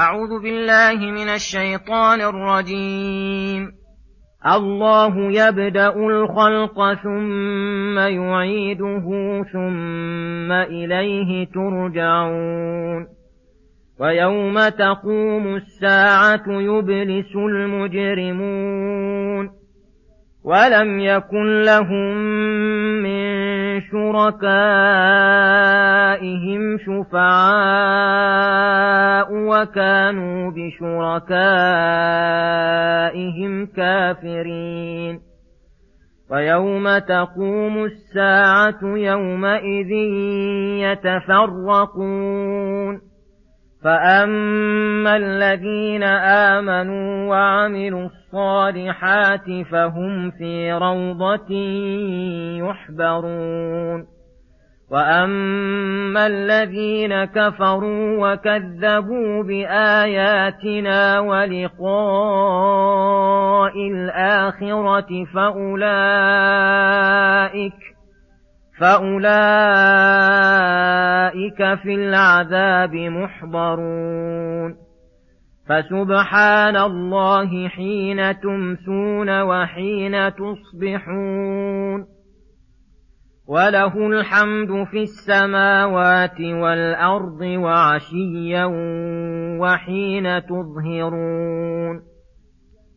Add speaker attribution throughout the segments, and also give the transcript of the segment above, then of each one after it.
Speaker 1: أعوذ بالله من الشيطان الرجيم. الله يبدأ الخلق ثم يعيده ثم إليه ترجعون. ويوم تقوم الساعة يبلس المجرمون. ولم يكن لهم من شركائهم شفعاء وكانوا بشركائهم كافرين ويوم تقوم الساعة يومئذ يتفرقون فأما الذين آمنوا وعملوا الصالحات فهم في روضة يحبرون وأما الذين كفروا وكذبوا بآياتنا ولقاء الآخرة فأولئك فأولئك في العذاب محضرون فسبحان الله حين تمسون وحين تصبحون وله الحمد في السماوات والأرض وعشيا وحين تظهرون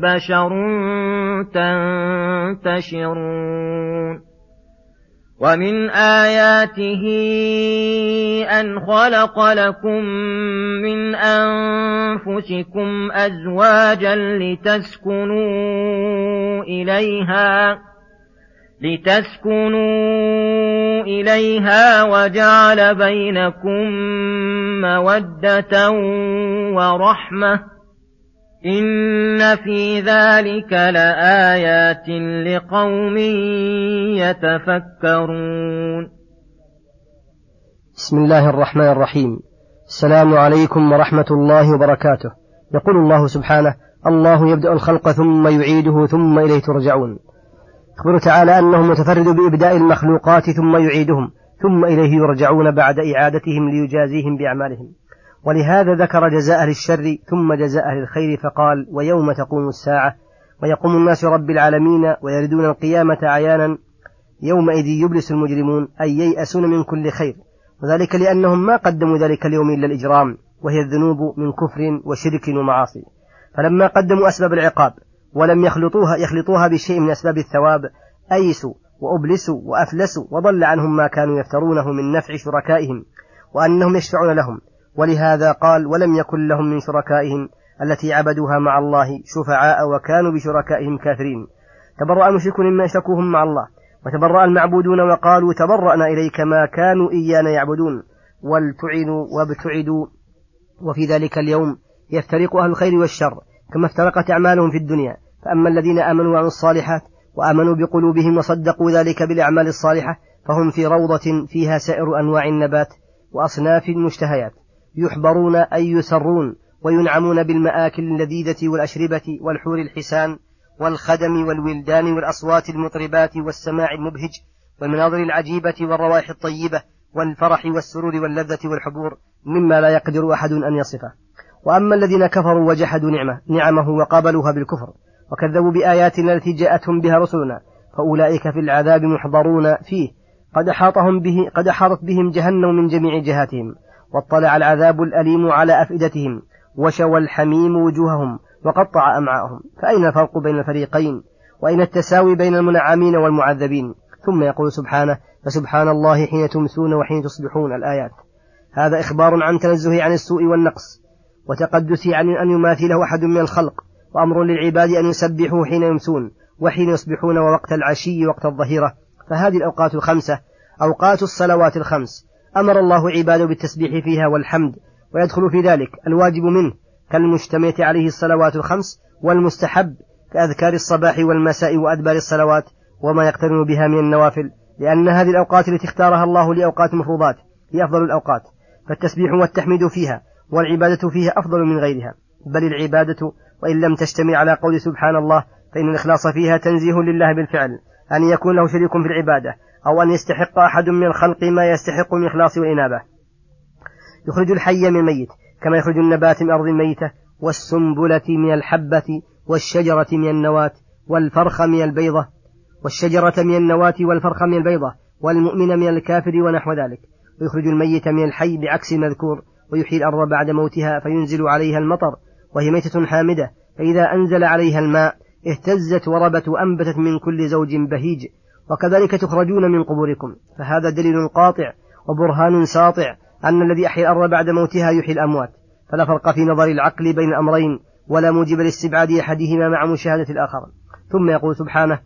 Speaker 1: بشر تنتشرون ومن آياته أن خلق لكم من أنفسكم أزواجا لتسكنوا إليها لتسكنوا إليها وجعل بينكم مودة ورحمة إن في ذلك لآيات لقوم يتفكرون
Speaker 2: بسم الله الرحمن الرحيم. السلام عليكم ورحمة الله وبركاته. يقول الله سبحانه الله يبدأ الخلق ثم يعيده ثم إليه ترجعون. يخبر تعالى أنه متفرد بإبداء المخلوقات ثم يعيدهم ثم إليه يرجعون بعد إعادتهم ليجازيهم بأعمالهم. ولهذا ذكر جزاء أهل الشر ثم جزاء أهل الخير فقال ويوم تقوم الساعة ويقوم الناس رب العالمين ويردون القيامة عيانا يومئذ يبلس المجرمون أي ييأسون من كل خير. وذلك لأنهم ما قدموا ذلك اليوم إلا الإجرام وهي الذنوب من كفر وشرك ومعاصي. فلما قدموا أسباب العقاب ولم يخلطوها يخلطوها بشيء من أسباب الثواب أيسوا وأبلسوا وأفلسوا وضل عنهم ما كانوا يفترونه من نفع شركائهم وأنهم يشفعون لهم. ولهذا قال ولم يكن لهم من شركائهم التي عبدوها مع الله شفعاء وكانوا بشركائهم كافرين. تبرأ المشركون مما أشركوهم مع الله وتبرأ المعبودون وقالوا تبرأنا إليك ما كانوا إيانا يعبدون. ولتعنوا وابتعدوا وفي ذلك اليوم يفترق أهل الخير والشر كما افترقت أعمالهم في الدنيا. فأما الذين آمنوا وعملوا الصالحات وآمنوا بقلوبهم وصدقوا ذلك بالأعمال الصالحة فهم في روضة فيها سائر أنواع النبات وأصناف المشتهيات يحبرون أي يسرون وينعمون بالمآكل اللذيذة والأشربة والحور الحسان والخدم والولدان والأصوات المطربات والسماع المبهج والمناظر العجيبة والروائح الطيبة والفرح والسرور واللذة والحبور مما لا يقدر أحد أن يصفه. وأما الذين كفروا وجحدوا نعمة نعمه وقابلوها بالكفر وكذبوا بآياتنا التي جاءتهم بها رسلنا فأولئك في العذاب محضرون فيه. قد أحاطهم به قد أحاطت بهم جهنم من جميع جهاتهم. واطلع العذاب الأليم على أفئدتهم وشوى الحميم وجوههم وقطع أمعاءهم. فأين الفرق بين الفريقين؟ وأين التساوي بين المنعمين والمعذبين؟ ثم يقول سبحانه فسبحان الله حين تمسون وحين تصبحون الآيات. هذا إخبار عن تنزه عن السوء والنقص وتقدسه عن أن يماثله أحد من الخلق وأمر للعباد أن يسبحوا حين يمسون وحين يصبحون ووقت العشي وقت الظهيرة. فهذه الأوقات الخمسة أوقات الصلوات الخمس. أمر الله عباده بالتسبيح فيها والحمد ويدخل في ذلك الواجب منه كالمجتمع عليه الصلوات الخمس والمستحب كأذكار الصباح والمساء وأدبار الصلوات وما يقترن بها من النوافل لأن هذه الأوقات التي اختارها الله لأوقات المفروضات هي أفضل الأوقات فالتسبيح والتحميد فيها والعبادة فيها أفضل من غيرها بل العبادة وإن لم تشتمل على قول سبحان الله فإن الإخلاص فيها تنزيه لله بالفعل. أن يكون له شريك في العبادة أو أن يستحق أحد من الخلق ما يستحق من الإخلاص والإنابة يخرج الحي من الميت كما يخرج النبات من أرض الميتة والسنبلة من الحبة والشجرة من النواة والفرخ من البيضة والشجرة من النواة والفرخ من البيضة والمؤمن من الكافر ونحو ذلك. ويخرج الميت من الحي بعكس المذكور ويحيي الأرض بعد موتها فينزل عليها المطر وهي ميتة حامدة فإذا أنزل عليها الماء اهتزت وربت وأنبتت من كل زوج بهيج وكذلك تخرجون من قبوركم. فهذا دليل قاطع وبرهان ساطع أن الذي أحيا الأرض بعد موتها يحيي الأموات. فلا فرق في نظر العقل بين الأمرين ولا موجب لاستبعاد أحدهما مع مشاهدة الآخر. ثم يقول سبحانه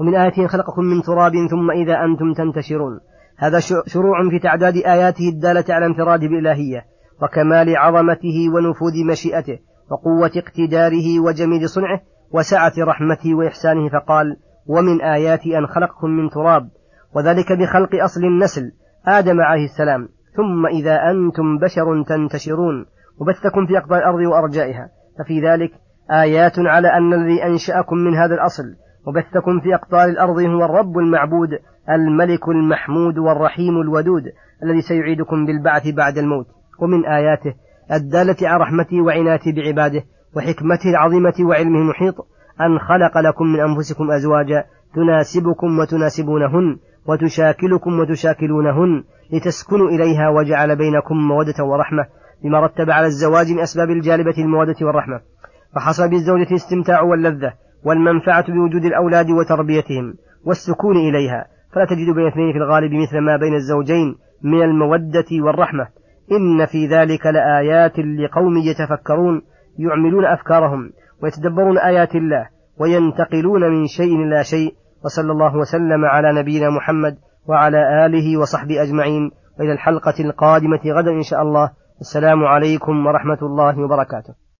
Speaker 2: ومن آياته خلقكم من تراب ثم إذا أنتم تنتشرون. هذا شروع في تعداد آياته الدالة على انفراد بالإلهية وكمال عظمته ونفوذ مشيئته وقوة اقتداره وجميل صنعه وسعة رحمته وإحسانه فقال ومن آياتي أن خلقكم من تراب وذلك بخلق أصل النسل آدم عليه السلام ثم إذا أنتم بشر تنتشرون وبثكم في أقطار الأرض وأرجائها ففي ذلك آيات على أن الذي أنشأكم من هذا الأصل وبثكم في أقطار الأرض هو الرب المعبود الملك المحمود والرحيم الودود الذي سيعيدكم بالبعث بعد الموت. ومن آياته الدالة على رحمته وعنايته بعباده وحكمته العظيمة وعلمه المحيط أن خلق لكم من أنفسكم أزواجا تناسبكم وتناسبونهن وتشاكلكم وتشاكلونهن لتسكنوا إليها وجعل بينكم مودة ورحمة بما رتب على الزواج من أسباب الجالبة المودة والرحمة. فحصل بالزوجة الاستمتاع واللذة والمنفعة بوجود الأولاد وتربيتهم والسكون إليها. فلا تجد بين اثنين في الغالب مثل ما بين الزوجين من المودة والرحمة. إن في ذلك لآيات لقوم يتفكرون. يعملون أفكارهم ويتدبرون آيات الله وينتقلون من شيء إلى شيء وصلى الله وسلم على نبينا محمد وعلى آله وصحبه أجمعين وإلى الحلقة القادمة غدا إن شاء الله. السلام عليكم ورحمة الله وبركاته.